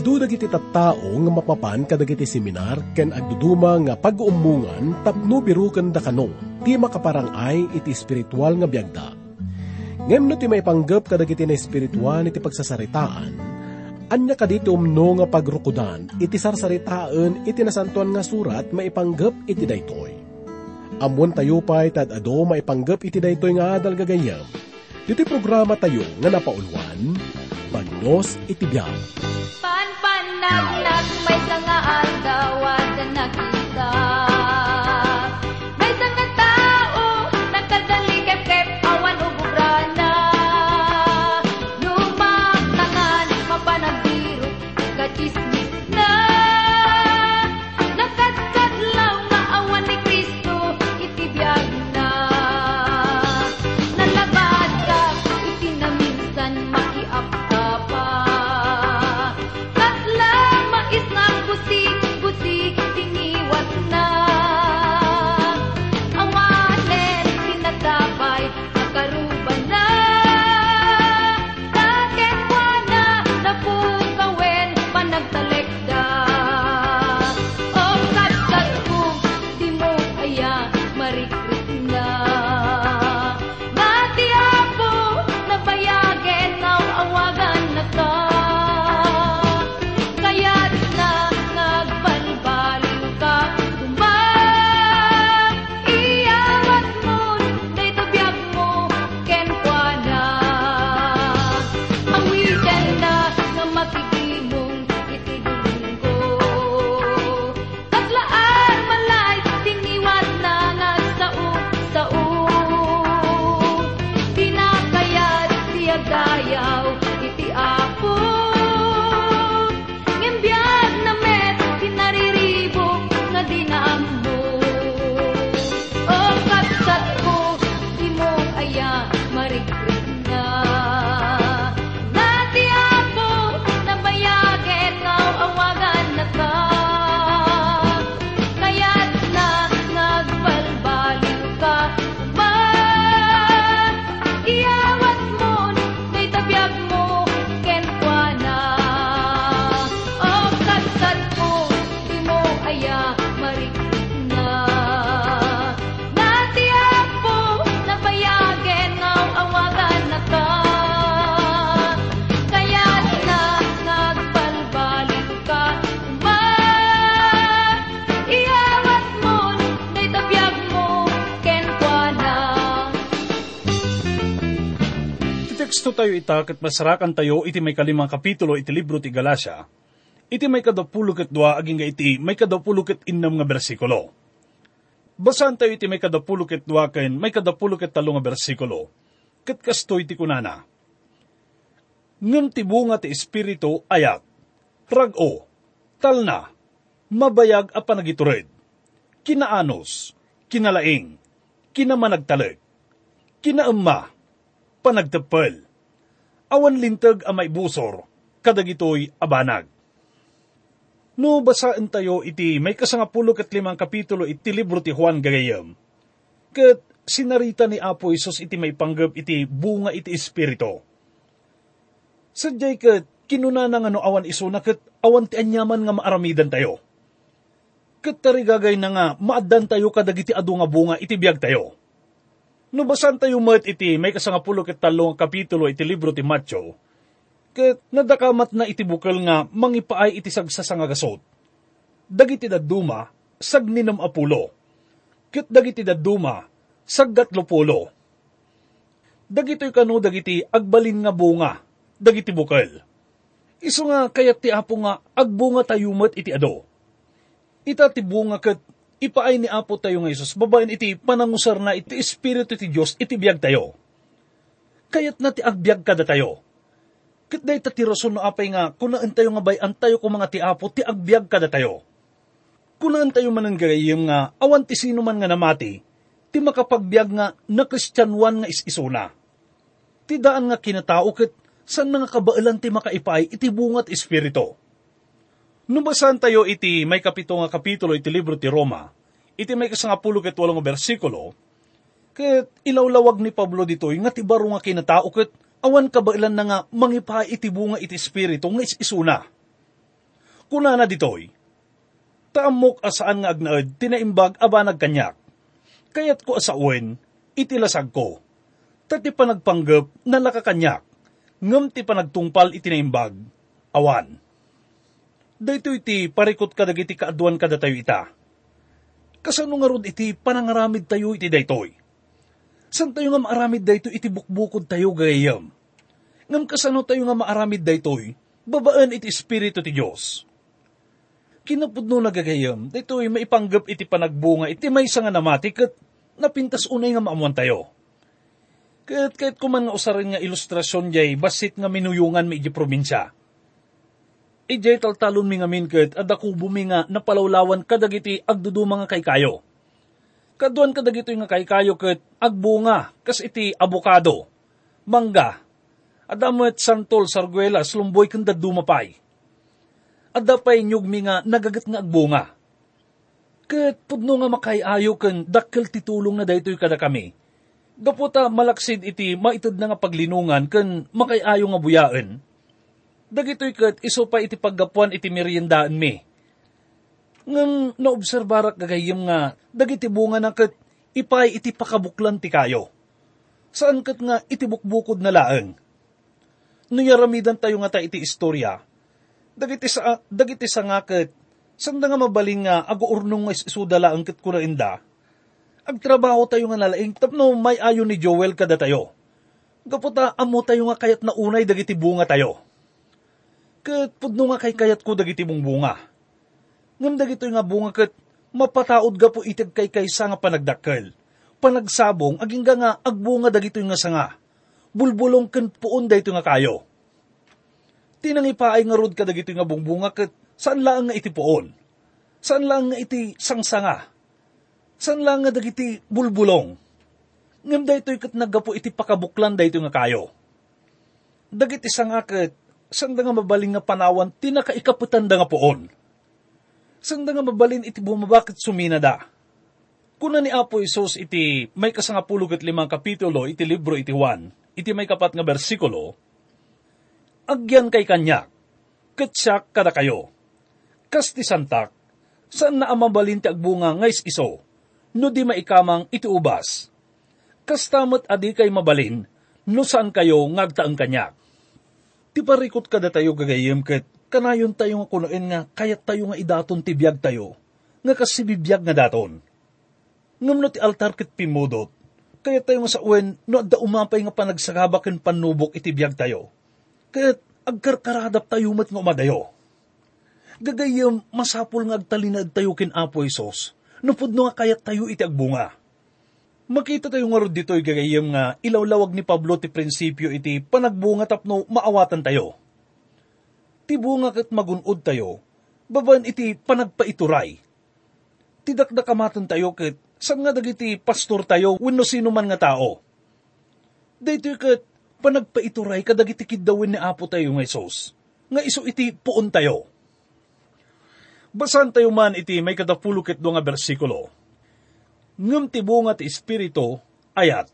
Adu dagiti tattao nga mapapan kadagiti seminar ken agduduma nga pag-uumungan tapno biruken da kano ti makaparangay iti espiritual nga biagda. Ngem no ti may panggap kadagiti na espiritual iti pagsasaritaan, anya kadito umno nga pagrukudan iti sarsaritaan iti nasantuan nga surat maipanggap iti daytoy. Amon tayo pa'y tad ado maipanggap iti daytoy nga adal gagayam. Dito programa tayo nga napaulwan, Bagnos iti Panpanagnak may sangaan dawat Teksto tayo ita, kat masarakan tayo, iti may kalimang kapitulo, iti libro ti Galasya, iti may kadapulo ket dua, aging nga iti may kadapulo ket innam nga bersikulo. Basan tayo iti may kadapulo ket dua, ken may kadapulo ket talo nga bersikulo, ket kasto iti kunana. Ngem ti bunga ti espiritu ayak, rago, talna, mabayag a panagitured, kinaanos, kinalaing, kinamanagtalag, kinaemma, panagtepel. Awan lintag a may busor, kadagitoy abanag. No basaan tayo iti may kasangapulo kat limang kapitulo iti libro ti Juan Gagayam. Kat sinarita ni Apo Isos iti may panggap iti bunga iti espiritu. Sadyay kat kinuna na nga no awan iso na kat awan ti anyaman nga maaramidan tayo. Kat tarigagay na nga maadan tayo kadagiti adu nga bunga iti biyag tayo. No basan tayo mat iti may kasangapulo ket talong kapitulo iti libro ti Matthew, ket nadakamat na iti bukal nga mangipaay iti sagsasangagasot. Dagiti daduma, sagninam apulo. Ket dagiti daduma, saggatlo pulo. Dagito'y kano dagiti agbalin nga bunga, dagiti bukal. Iso nga kayat ti apo nga agbunga tayo mat iti ado. Ita ti bunga ket ipaay ni Apo tayo nga Isus, babaen iti panangusar na iti Espiritu ti Diyos, iti biyag tayo. Kayat na ti agbyag kada tayo. Kit day ta ti rason no apay nga, kunaan tayo nga bayan tayo ko mga ti Apo, ti agbyag kada tayo. Kunaan tayo man ang gayim nga, awan ti sino man nga namati, ti makapagbyag nga na kristyanwan nga is-isuna. Ti daan nga kinatao ket saan nga kabailan ti makaipay iti bungat espiritu. Nubasan tayo iti may kapito nga kapitulo iti libro ti Roma, iti may kasangapulo ket walong bersikulo, ket ilawlawag ni Pablo ditoy nga ti baro nga kinatao ket awan kabailan na nga mangipa iti bunga iti espiritu nga is-isuna. Kuna na ditoy, taamok asaan nga agnaed tinaimbag aba nagkanyak. Kayat ko asauin, itilasag ko. Tati pa nagpanggap na lakakanyak, ngam ti pa nagtungpal itinaimbag, awan. Dayto iti parikot ka dagiti kaaduan kada tayo ita. Kasano nga rod iti panangaramid tayo iti daytoy. San tayo nga maaramid dayto iti bukbukod tayo gayam. Ngam kasano tayo nga maaramid daytoy, babaan iti espiritu ti Diyos kinapudno nagagayam, dito'y maipanggap iti panagbunga, iti may nga namati, kat napintas unay nga maamuan tayo. Kat kahit kuman nga usarin nga ilustrasyon jay, basit nga minuyungan mi iti probinsya. Ijay taltalon mi nga minket, at ako bumi nga napalawlawan kadagiti agduduma nga kay kayo. Kaduan kadagito nga kay kayo kat agbunga, kas iti abokado, mangga, adamet santol sarguelas, lumboy kanda dumapay at dapay nyugmi nga nagagat nga agbunga. Kat pudno nga makayayo kan dakkel titulong na daytoy kada kami. Gaputa malaksid iti maitid na nga paglinungan kan makayayo nga buyaan. Dagitoy kat iso pa iti paggapuan iti meriendaan mi. Ngang naobserbarak gagayim nga dagiti bunga na kat ipay iti pakabuklan ti kayo. Saan kat nga iti bukbukod na laeng. Nuyaramidan tayo nga ta iti istorya, dagiti sa dagiti sa ngaket sanda nga mabaling nga ago urnong nga isudala ang kit kurainda agtrabaho tayo nga nalaing tapno may ayo ni Joel kada tayo gaputa amo tayo nga kayat na unay dagiti bunga tayo ket pudno nga kay kayat ko dagiti mong bunga ngam dagito nga bunga ket mapataod ga po itig kay kaysa nga panagdakkel panagsabong aging nga agbunga dagito nga sanga bulbulong ken puon dayto nga kayo tinangipaay nga rod kadagiti nga bungbunga ket saan lang nga iti poon? Saan lang nga iti sangsanga? Saan lang nga dagiti bulbulong? Ngam daytoy ket naggapo iti pakabuklan dayto nga kayo. Dagiti sanga ket saan nga mabaling nga panawan tinakaikaputan da nga poon. Saan nga mabalin iti bumabakit sumina da. Kuna ni Apo Isos iti may kasangapulo ket limang kapitulo iti libro iti Juan, iti may kapat nga bersikulo, agyan kay kanya, katsak kada kayo. Kas ti santak, saan na amabalin ti agbunga ngays iso, no di maikamang iti ubas. Kas tamot adi kay mabalin, no saan kayo ngagtaang kanyak. Ti parikot kada tayo gagayim ket kanayon tayo nga kunoen nga kayat tayo nga idaton ti biyag tayo, nga kasi bibiyag nga daton. Ngam no ti altar ket pimudot, kaya tayo nga sa uwen no adda umapay nga panagsagabaken panubok iti biyag tayo Ket agkarkaradap tayo mat nga umadayo. Gagayam masapul nga agtalinad tayo kin Apo Isos, nupod nga kayat tayo iti agbunga. Makita tayo nga rod dito'y gagayam nga ilawlawag ni Pablo ti prinsipyo iti panagbunga tapno maawatan tayo. Ti bunga kat magunod tayo, baban iti panagpaituray. Tidakdakamatan tayo kat saan nga dagiti pastor tayo wenno sino man nga tao. Daytoy kat panagpaituray kadagiti kidawin ni Apo tayo nga Isos. Nga iso iti puon tayo. Basan tayo man iti may kadapulukit do nga bersikulo. Ngam ti bunga ti Espiritu, ayat,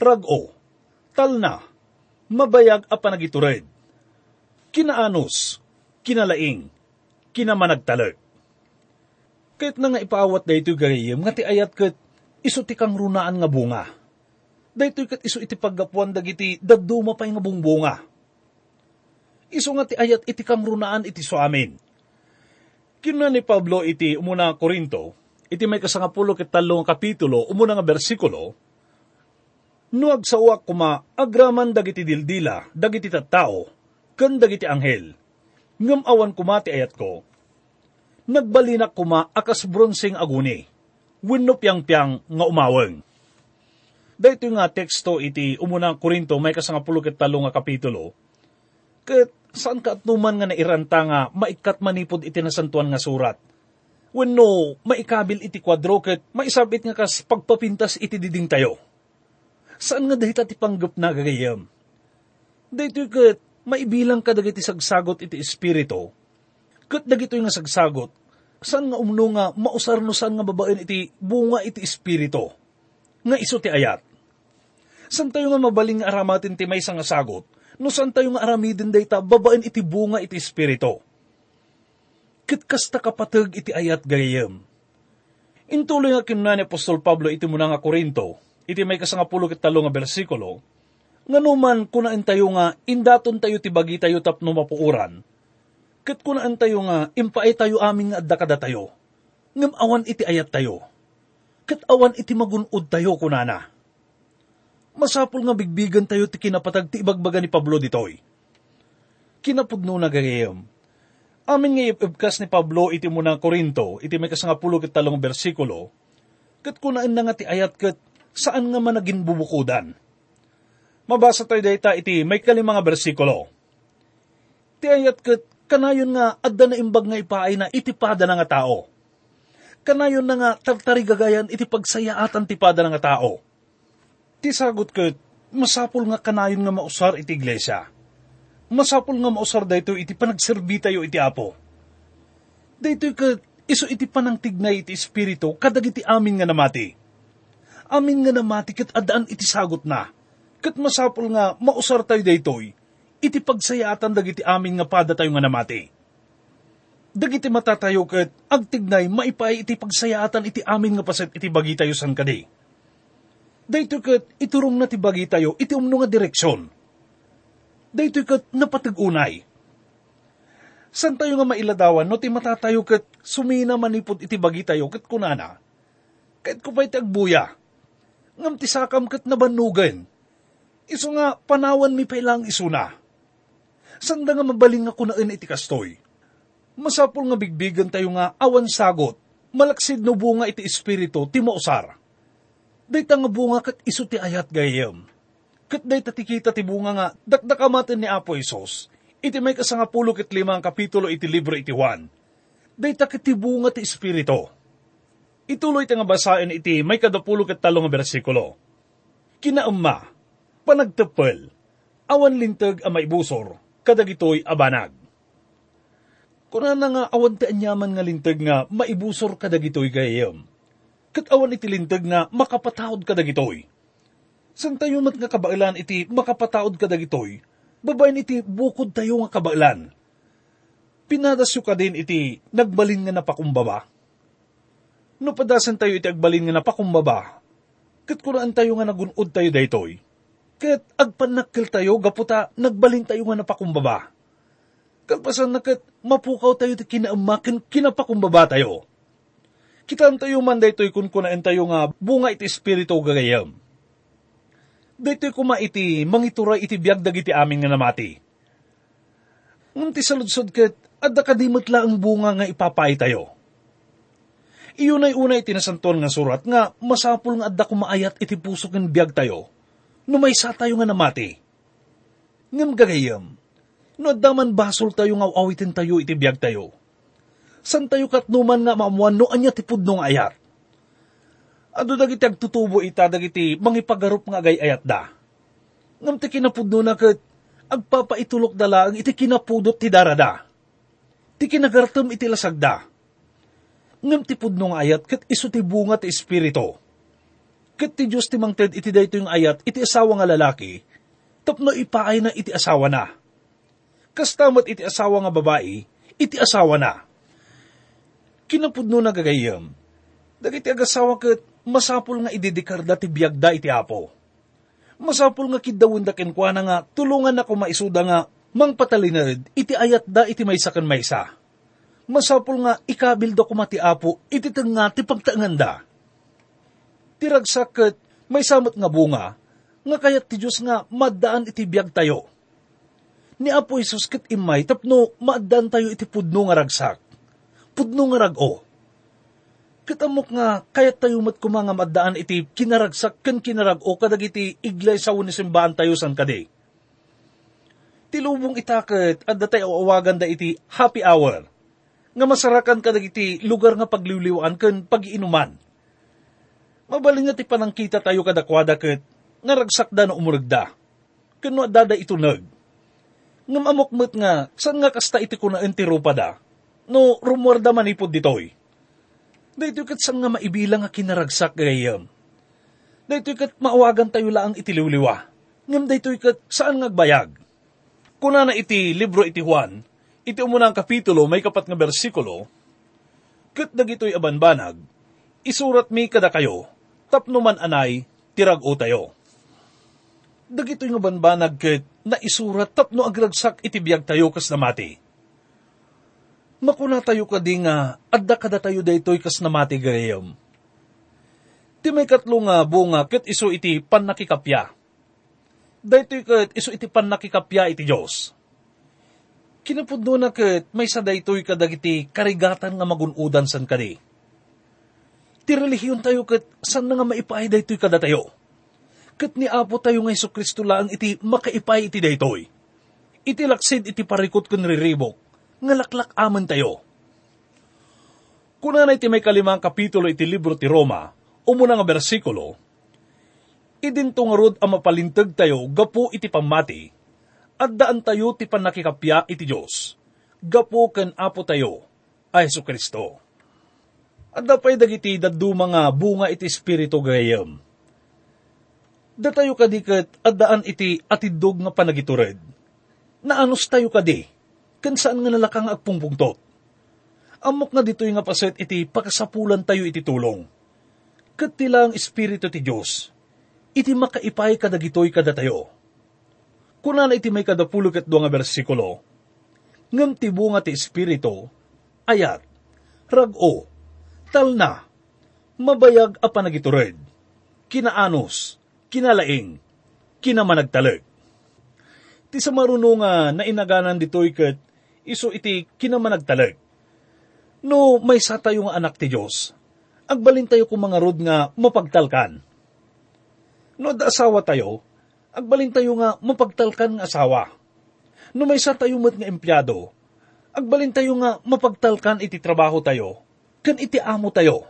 trago, talna, mabayag a panagitured, kinaanos, kinalaing, kinamanagtalag. Kahit na nga ipaawat da ito gayim, nga ti ayat kat iso ti kang runaan nga bunga daytoy kat iso iti paggapuan dagiti daduma pay nga bungbunga. Iso nga ti ayat iti kamrunaan iti so amin. Kinuha ni Pablo iti umuna Korinto, iti may kasangapulo ket talong kapitulo, umuna nga bersikulo, no agsawak kuma agraman dagiti dildila, dagiti tattao, ken dagiti anghel. Ngam awan kuma ti ayat ko, nagbalinak kuma akas bronseng aguni, wenno piyang-piyang nga umaweng Dahito nga teksto iti umunang Korinto may kasangapulo ket talo nga kapitulo. Ket saan ka atnuman nga nairanta nga maikat manipod iti nasantuan nga surat. Wenno maikabil iti kwadro ket maisabit nga kas pagpapintas iti diding tayo. Saan nga dahita ti panggap na gagayam? Dahito ket maibilang ka dagiti sagsagot iti espiritu. Ket dagito nga sagsagot saan nga umno nga mausar no saan nga babaen iti bunga iti espiritu nga iso ti ayat. San tayo nga mabaling nga aramatin ti may nga sagot, no san tayo nga aramidin dayta babaen iti bunga iti espiritu. Ket kasta kapatag iti ayat gayem. Intuloy nga kinunan ni Apostol Pablo iti muna nga Korinto, iti may kasangapulo ket talo nga bersikulo, nga numan kunaan tayo nga indaton tayo ti bagi tayo tapno mapuuran, ket kunaan tayo nga impaay tayo aming nga adda kada tayo, ngam awan iti ayat tayo, ket awan iti magunod tayo kunana. Masapul nga bigbigan tayo ti kinapatag ti ibagbaga ni Pablo ditoy. Kinapudno na gagayam. Amin nga ibkas ni Pablo iti muna Korinto, iti may kasangapulo ket talong bersikulo, ket kunaan na nga ti ayat ket saan nga man naging bubukudan. Mabasa tayo dayta iti may kalimang nga bersikulo. Ti ayat ket kanayon nga adda na imbag nga ipaay na itipada na nga tao. Kanayon na nga tartarigagayan iti pagsayaatan tipada na nga tao. Ti sagot ket masapul nga kanayon nga mausar iti iglesia. Masapul nga mausar dayto iti panagserbi tayo iti apo. Dayto ket iso iti panangtignay iti espiritu kadag iti amin nga namati. Amin nga namati ket adaan iti sagot na. Ket masapul nga mausar tayo daytoy iti pagsayaatan dagiti amin nga pada tayo nga namati. Dagiti matatayo ket agtignay maipay iti pagsayaatan iti amin nga paset iti bagi tayo san kadi. Dayto ket iturong na ti bagi tayo iti umno nga direksyon. Dayto ket napatagunay. San tayo nga mailadawan no ti matatayo ket sumina manipod iti bagi tayo ket kunana. Ket kupay ti agbuya. Ngam ti sakam ket nabanugan. Iso nga panawan mi pailang isuna. Sanda nga mabaling nga kunaan iti kastoy. Masapol nga bigbigan tayo nga awan sagot, malaksid no bunga iti espiritu ti mausar. Dayta nga bunga kat iso ti ayat gayem. Kat dayta ti kita ti bunga nga dakdakamaten ni Apo Isos. Iti may kasangapulo ket limang kapitulo iti libro iti Juan. Dayta ket ti ti espiritu. Ituloy ta nga basain iti may kadapulo ket talo nga bersikulo. Kinaamma, panagtepel, awan lintag a maibusor, kadagitoy abanag. Kuna na nga awan ti anyaman nga lintag nga maibusor kadagitoy gayem. Kat awan iti lintag nga makapataod kadagitoy. San tayo mat nga kabailan iti makapataod kadagitoy, babayin iti bukod tayo nga kabailan. Pinadasyo ka din iti nagbalin nga napakumbaba. No padasan tayo iti agbalin nga napakumbaba, kat kunaan tayo nga nagunod tayo daytoy, kat agpanakil tayo gaputa nagbalin tayo nga napakumbaba. Kalpasan na kat mapukaw tayo ti kinaamakin kinapakumbaba tayo. Kitaan tayo man daytoy kun kunaan tayo nga bunga iti espiritu gagayam. Daytoy kuma iti mangituray iti biyagdag iti amin nga namati. Ngun ti saludsod kat adda kadimot la ang bunga nga ipapay tayo. Iyon ay unay tinasanton nga surat nga masapul nga adda kumaayat iti puso ng biyag tayo. No may sa tayo nga namati. Ngam gagayam, no adda man basol tayo nga awitin tayo iti biyag tayo. San tayo katnuman nga maamuan no anya ti pudno nga ayat. Ado dagiti agtutubo ita dagiti mangipagarup nga agay ayat da. Ngam ti kinapudno na kat agpapaitulok dala ang iti kinapudot ti darada. Ti kinagartam iti lasagda ngem ti pudno nga ayat ket iso ti bunga ti espiritu. Ket ti Diyos ti mangted iti dayto yung ayat iti asawa nga lalaki, tapno ipaay na iti asawa na. Kastamat iti asawa nga babae, iti asawa na. Kinapudno na gagayam, dagiti agasawa ket masapul nga ididikarda ti biyagda iti apo. Masapul nga kidawin da kenkwana nga tulungan na kumaisuda nga mangpatalinad iti ayat da iti maysa kan maysa masapul nga ikabil da kumati apo, iti nga ti pagtaanganda. Tiragsak ket may samot nga bunga, nga kayat ti Diyos nga maddaan iti biyag tayo. Ni Apo Isus ket imay tapno maaddan tayo iti pudno nga ragsak. Pudno nga rago. Katamok nga kayat tayo mat kumanga maddaan iti kinaragsak ken kinarago kadag iti iglay sa ni simbahan tayo san kadi. Tilubong itaket at datay awagan da iti happy hour nga masarakan ka iti lugar nga pagliwliwaan ken pagiinuman. Mabaling nga ti panangkita tayo kadakwada ket nga ragsakda na umuragda. Ken no dada itunag. Ngam amokmet nga san nga kasta iti kuna entirupa da. No rumwarda manipod ditoy. Dahito kat san nga maibilang nga kinaragsak gayam. Dahito kat maawagan tayo laang iti liwliwa. Ngam dahito kat saan nga bayag. Kuna na iti libro iti Juan, iti umunang kapitulo may kapat nga bersikulo, ket dagitoy abanbanag, isurat mi kada kayo, tapno man anay, tirag o tayo. Dagitoy nga banbanag ket na isurat tapno agragsak iti biyag tayo kas namati. Makuna tayo ka nga, adda kada tayo daytoy kas namati gayam. Ti may katlo nga bunga ket iso iti panakikapya. Daytoy ket iso iti panakikapya iti Dios. Kinapudno na ket may sa daytoy kadagiti karigatan nga magunudan san kadi. Ti relihiyon tayo ket san nga maipaay daytoy kada tayo. Ket ni Apo tayo nga Kristo lang iti makaipay iti daytoy. Iti laksid iti parikot kun riribok, nga laklak aman tayo. Kuna na iti may kalimang kapitulo iti libro ti Roma, umuna nga bersikulo, idinto nga rod ang mapalintag tayo gapo iti pamati, at daan tayo ti panakikapya iti Diyos, gapo ken apo tayo, ay Yesu Kristo. At dapay dagiti daddu mga bunga iti Espiritu gayam. Datayo kadikat at daan iti atidog nga panagitured. Naanos tayo kadi, kan saan nga nalakang agpungpungtot. Amok nga dito'y nga paset iti pakasapulan tayo iti tulong. Kat ang Espiritu ti Diyos, iti makaipay kadagitoy kada tayo. Kuna na iti may kadapulo ket nga bersikulo, ngam ti bunga ti Espiritu, ayat, rag-o, talna, mabayag a panagitured, kinaanos, kinalaing, kinamanagtalag. Ti sa marunong nga nainaganan dito'y ket iso iti kinamanagtalag. No may sa tayo nga anak ti Diyos, agbalin tayo kung mga rod nga mapagtalkan. No da asawa tayo, agbalin tayo nga mapagtalkan nga asawa. No may sa tayo mat nga empleyado, agbalin tayo nga mapagtalkan iti trabaho tayo, kan iti amo tayo.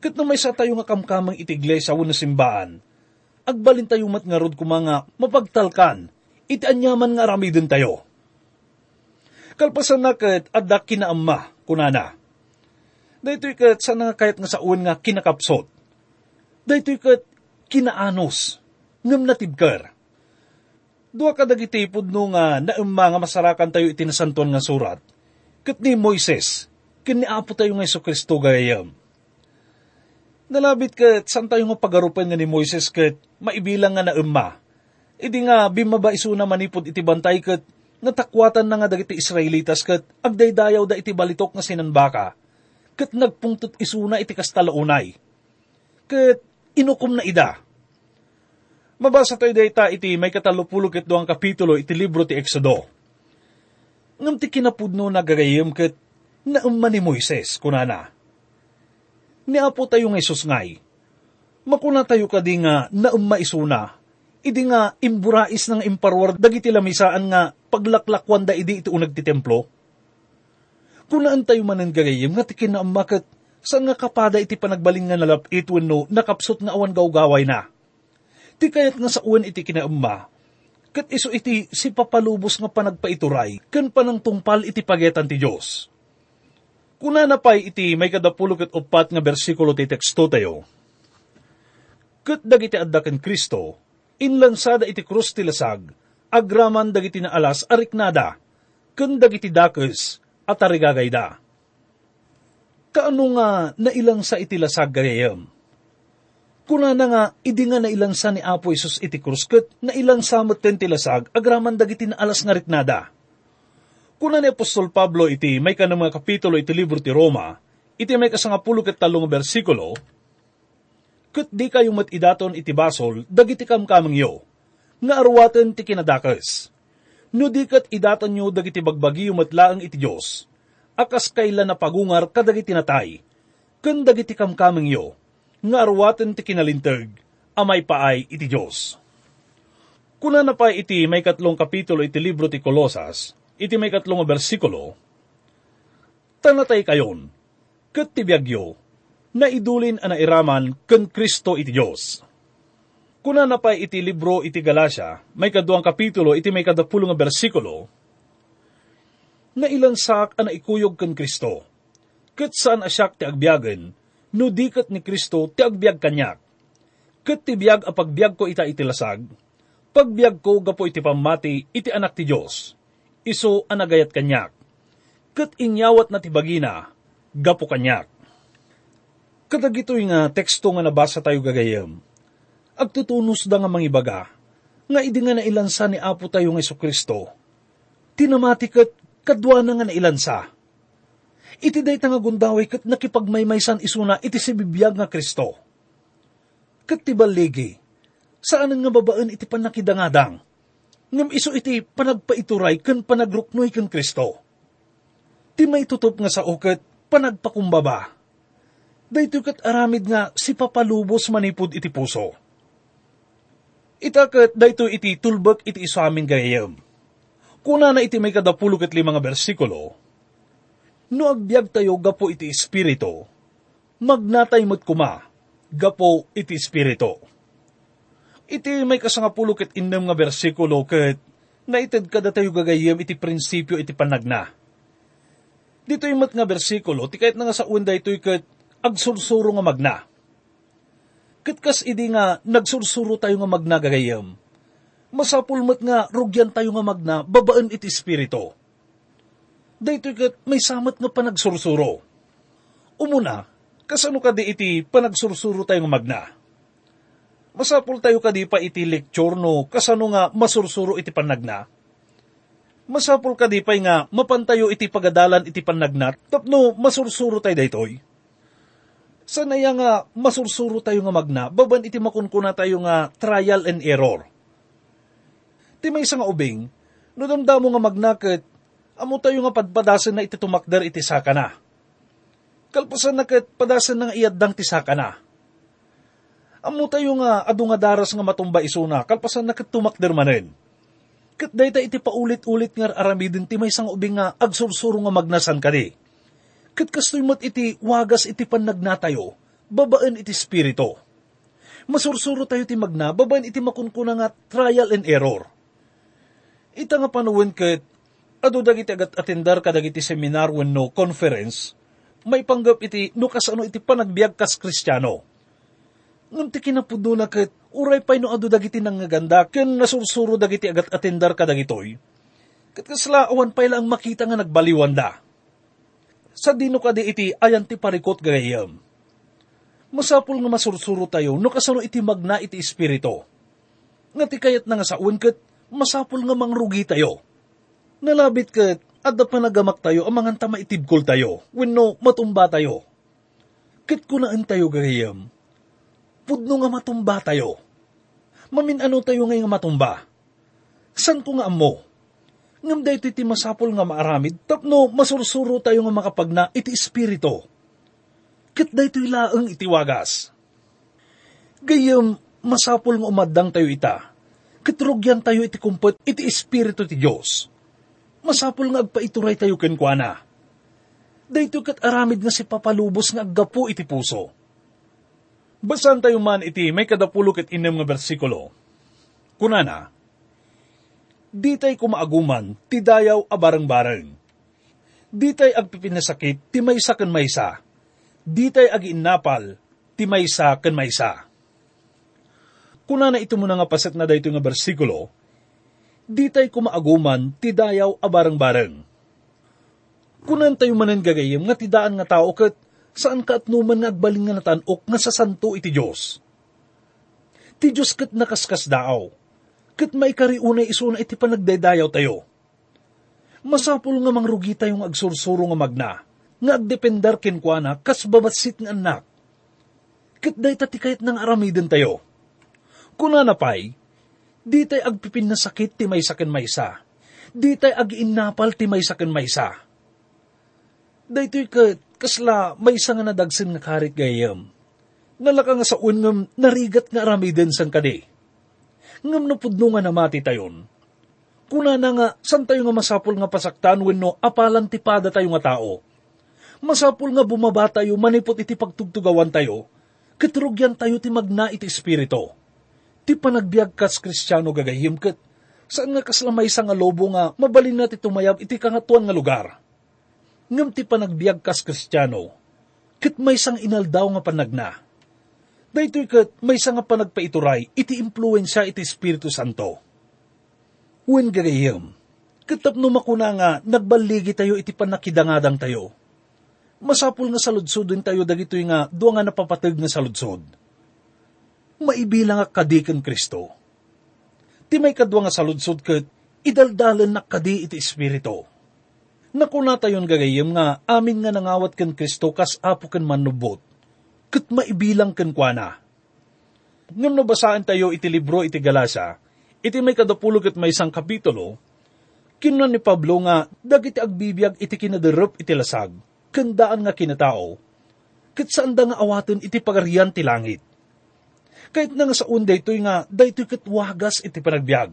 Kat no may sa tayo nga kamkamang iti iglesia wano simbaan, agbalin tayo mat nga rod kumanga mapagtalkan, iti anyaman nga aramidin tayo. Kalpasan na kat adda kinaamma, kunana. Daytoy kat sana kayat nga saun nga kinakapsot. Daytoy kat kinaanos, ngam natibkar. Dua ka dagiti pudno nga naumma nga masarakan tayo iti nasanton nga surat. Kat ni Moises, kin ni Apo tayo nga Iso Kristo gayam. Nalabit kat san tayo nga pagarupan nga ni Moises kat maibilang nga naumma. Idi nga bimaba iso na manipod iti bantay kat natakwatan na nga dagiti Israelitas kat agdaydayaw da iti balitok nga sinanbaka kat nagpungtot isuna iti kastalaunay. Kat inukom na ida. Mabasa tayo dayta iti may katalupulog ket doang kapitulo iti libro ti Exodo. Ngam ti kinapudno na gagayim ket naumman ni Moises kunana. Ni apo tayo nga Isus ngay. Makuna tayo kadi nga naumma isuna. Idi nga imburais ng imparwar dagiti lamisaan nga paglaklakwan da idi iti unag ti templo. Kunaan tayo manan gagayim nga ti kinaamma ket saan nga kapada iti panagbaling nga nalapit wenno nakapsot nga awan gawgaway na Ti kayat nga sa uwan iti kinaumma, kat iso iti si papalubos nga panagpaituray, kan panang tungpal iti pagetan ti Diyos. Kuna na pa'y iti may kadapulo kat upat nga bersikulo ti teksto tayo. Kat dagiti adda ken Kristo, inlansada iti krus ti lasag, agraman dagiti na alas ariknada, ken dagiti dakes at arigagayda. Kaano nga nailang sa iti lasag gayam? Kuna na nga, idi nga nailansa ni Apo Isus iti krusket, na ilang samot ten tilasag, agraman dagiti na alas nga riknada. Kuna ni Apostol Pablo iti may ka mga kapitulo iti libro ti Roma, iti may kasangapulo ket talong bersikulo, Ket di kayo mat idaton iti basol, dagiti kamkamang yo, nga arwaten ti kinadakes. No di kat idaton nyo dagiti bagbagi matlaang iti Diyos, akas kailan na pagungar kadagiti natay, ken dagiti kamkamang yo, nga arwaten ti kinalintag, amay paay iti Diyos. Kuna na pa iti may katlong kapitulo iti libro ti Kolosas, iti may katlong bersikulo, Tanatay kayon, kat ti biyagyo, na idulin ana iraman ken Kristo iti Diyos. Kuna na pa iti libro iti Galacia, may kaduang kapitulo iti may kadapulo nga bersikulo, na ilansak ana ikuyog ken Kristo, ket saan asyak ti agbiagen, no dikat ni Kristo ti agbiag kanyak. Ket ti biag a pagbiag ko ita iti lasag, pagbiag ko gapo iti pamati iti anak ti Diyos, iso anagayat kanyak. Kat inyawat na tibagina, gapo kanyak. Kadagitoy nga teksto nga nabasa tayo gagayam. Agtutunos da nga mangibaga, nga idi nga nailansa ni Apo tayo nga Kristo. Tinamati kat kadwa na nga nailansa. Iti day nga gundaway kat nakipagmaymaysan isuna iti si bibiyag nga Kristo. Kat tibaligi, saan nga babaan iti panakidangadang, ngam iso iti panagpaituray kan panagruknoy kan Kristo. Ti may tutup nga sa ukat, panagpakumbaba. Dayto kat aramid nga si papalubos manipod iti puso. Itakat dayto iti tulbak iti iso amin gayam. Kuna na iti may kadapulo kat lima nga bersikulo, no agbyag tayo gapo iti espiritu, magnatay mo't kuma, gapo iti espiritu. Iti may kasangapulo kat innem nga bersikulo kat naited kada tayo gagayam iti prinsipyo iti panagna. Dito yung mat nga bersikulo, ti kahit na nga sa unda ito'y kat agsursuro nga magna. Kat kas idi nga nagsursuro tayo nga magna gagayam. Masapul mat nga rugyan tayo nga magna, babaan iti espiritu. Dito kat may samat nga panagsursuro. Umuna, kasano ka di iti panagsursuro tayo nga magna? Masapul tayo ka di pa iti lecture no, kasano nga masursuro iti panagna? Masapul ka di pa nga mapantayo iti pagadalan iti panagnat, tapno masursuro tayo daytoy. Sanaya nga masursuro tayo nga magna, baban iti makunkuna tayo nga trial and error. Ti may nga ubing, no damdamo nga magnaket, amo tayo nga padpadasan na iti tumakder iti saka na. Kalpasan na kat padasan nga iyaddang ti saka na. Amo tayo nga adu nga daras nga matumba isuna, kalpasan na kat tumakder manen. Kat dayta iti paulit-ulit nga aramidin ti may sang ubing nga agsursuro nga magnasan kadi. Kat kastoy mat iti wagas iti panagnatayo, babaan iti spirito. Masursuro tayo ti magna, babaan iti makunkuna nga trial and error. Ita nga panuwen kat, ado dagiti agat atendar kadagiti seminar wenno conference, may panggap iti no kasano iti panagbiag kas kristyano. Ngam ti kinapudo na kat, uray pa'y no ado dagiti nang ngaganda, ken nasursuro dagiti agat atendar kadagitoy. Kat kasla awan pa'y lang makita nga nagbaliwan da. Sa dino ka di iti ayan ti parikot gayam. Masapul nga masursuro tayo, no kasano iti magna iti espirito. Nga ti kayat na nga sa kat, masapul nga mangrugi tayo. Nalabit kat, adda pa nagamak tayo, ang mga tama itibkol tayo, wenno matumba tayo. Kit kunaan tayo gayam, pudno nga matumba tayo. Mamin ano tayo ngay nga matumba? San ko nga amo? Ngam da iti masapol nga maaramid, tapno masursuro tayo nga makapagna iti espirito. Kit da ito'y laang iti wagas. Gayam, masapol nga umadang tayo ita. Kitrugyan tayo iti kumpet iti espiritu ti Diyos. Masapol nga agpaituray tayo kenkwana. Dayto kat aramid nga si papalubos nga aggapo iti puso. Basan tayo man iti may kadapulo ket inem nga bersikulo. Kunana, Di tay kumaaguman, ti dayaw a bareng-bareng. Di tay agpipinasakit, ti maysa ken maysa. Di tay agiinnapal, ti maysa ken maysa. Kunana ito mo na nga paset na dayto nga bersikulo, di tay kumaaguman, ti dayaw a bareng-bareng. Kunan tayo manen gagayim nga tidaan nga tao ket saan ka at nga agbaling nga natanok nga sa santo iti Diyos. Ti Diyos ket nakaskas daaw, ket may kariunay isuna iti panagdaydayaw tayo. Masapul nga mangrugi tayo nga agsursuro nga magna, nga agdependar kenkwana kas babatsit nga anak. Ket day ti kayat nang aramiden tayo. Kuna na pay, di tay agpipin na sakit ti may saken maysa. Di tay agiinnapal ti may saken maysa. Daytoy ket kasla may isa nga nadagsin nga karit gayam. Nalaka nga sa unngam narigat nga aramiden sang kadi. Ngam no pudno nga namati tayon. Kuna na nga, san tayo nga masapul nga pasaktan wenno apalan tipada tayo nga tao. Masapul nga bumaba tayo, manipot iti pagtugtugawan tayo, katrugyan tayo ti magna iti espirito. Ti panagbiag kas kristyano gagayim ket, saan nga kaslamay sa nga lobo nga mabalin na ti tumayab iti kangatuan nga lugar. Ngam ti panagbiag kas kristyano, ket may sang inaldaw nga panagna. Daytoy ket may nga panagpaituray iti impluensya iti Espiritu Santo. Wen gagayim, Katapno makuna nga, nagbaligi tayo iti panakidangadang tayo. Masapul nga saludsod din tayo dagito nga, duwa nga napapatag nga saludsod. Maibilang nga kadikan Kristo. Ti may kadwa nga saludsod kat, idaldalan na kadi iti Espiritu. Nakuna tayon gagayem nga, amin nga nangawat kan Kristo kas apo kan manubot. Kat maibilang kan kwa Ngam nabasaan tayo iti libro iti Galasa, iti may kadapulog at may isang kapitulo, kinunan ni Pablo nga, dagiti agbibiyag iti kinaderop iti lasag, kandaan nga kinatao, kat saan da nga awaten iti pagarian ti langit. Kahit na nga sa unday ito'y nga, daytoy kat wagas iti panagbiag.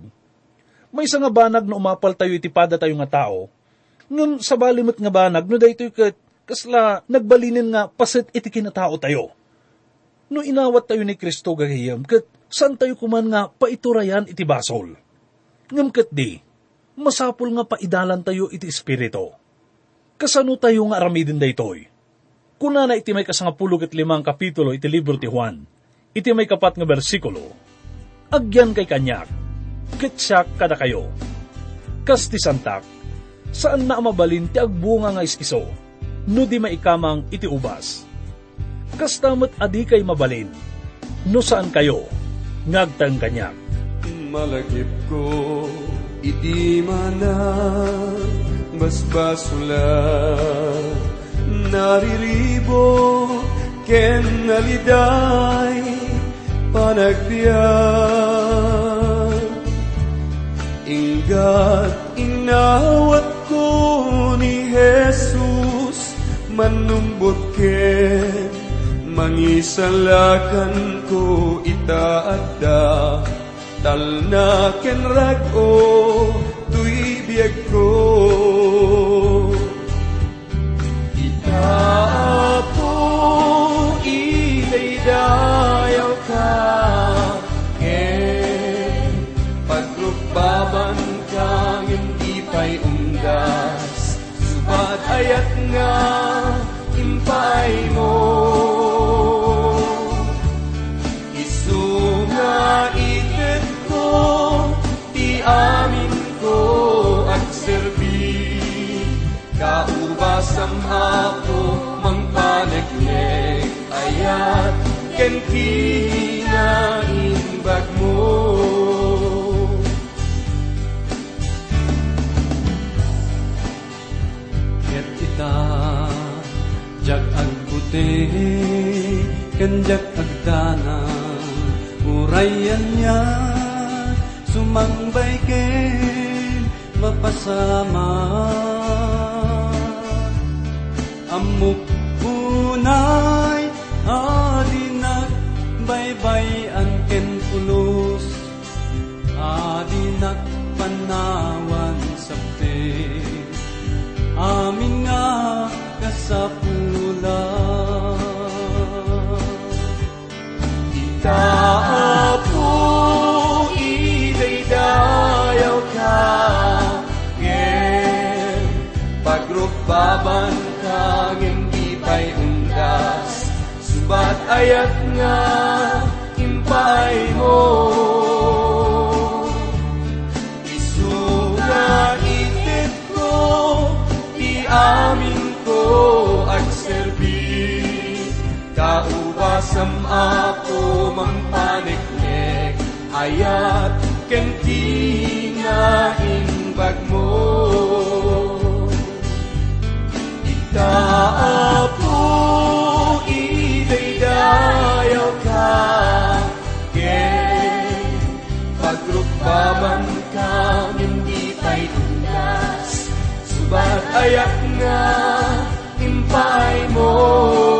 May isa nga banag na umapal tayo iti pada tayo nga tao, ngam sa balimot nga banag, no daytoy kat kasla nagbalinin nga pasit iti kinatao tayo no inawat tayo ni Kristo gagayam, kat saan tayo kuman nga paiturayan iti basol. Ngam kat di, masapul nga paidalan tayo iti espiritu. Kasano tayo nga aramidin daytoy? Kuna na iti may kasangapulog at limang kapitulo iti libro ti Juan, iti may kapat nga bersikulo, agyan kay kanyak, kitsyak kada kayo. Kas ti santak, saan na mabalin ti agbunga nga iskiso, no di maikamang iti ubas kastamat adi kay mabalin. No saan kayo? Ngagtang kanyak. Malagip ko, iti manang basbasula. Nariribo, ken naliday, panagbiyak. Ingat inawat ko ni Jesus, manumbot ken Mangisalakan ko itaadda Talna ken rago tuy biyag ko. Itaapo idaydayaw ka Ken pagrukbaban ka hindi undas Subat ayat nga jak agdana Urayan niya. Sumangbay ken Mapasama. Amok unay Adinak Baybayan ken pulos. Adinak panawan ayat nga impay mo. Isuga itit ko Di amin ko at serbi. Kaubasam ako mangpaniknek Ayat ken idaydayaw ka pagrukbaban ka hindi pa'y undas Subat ayak nga impay mo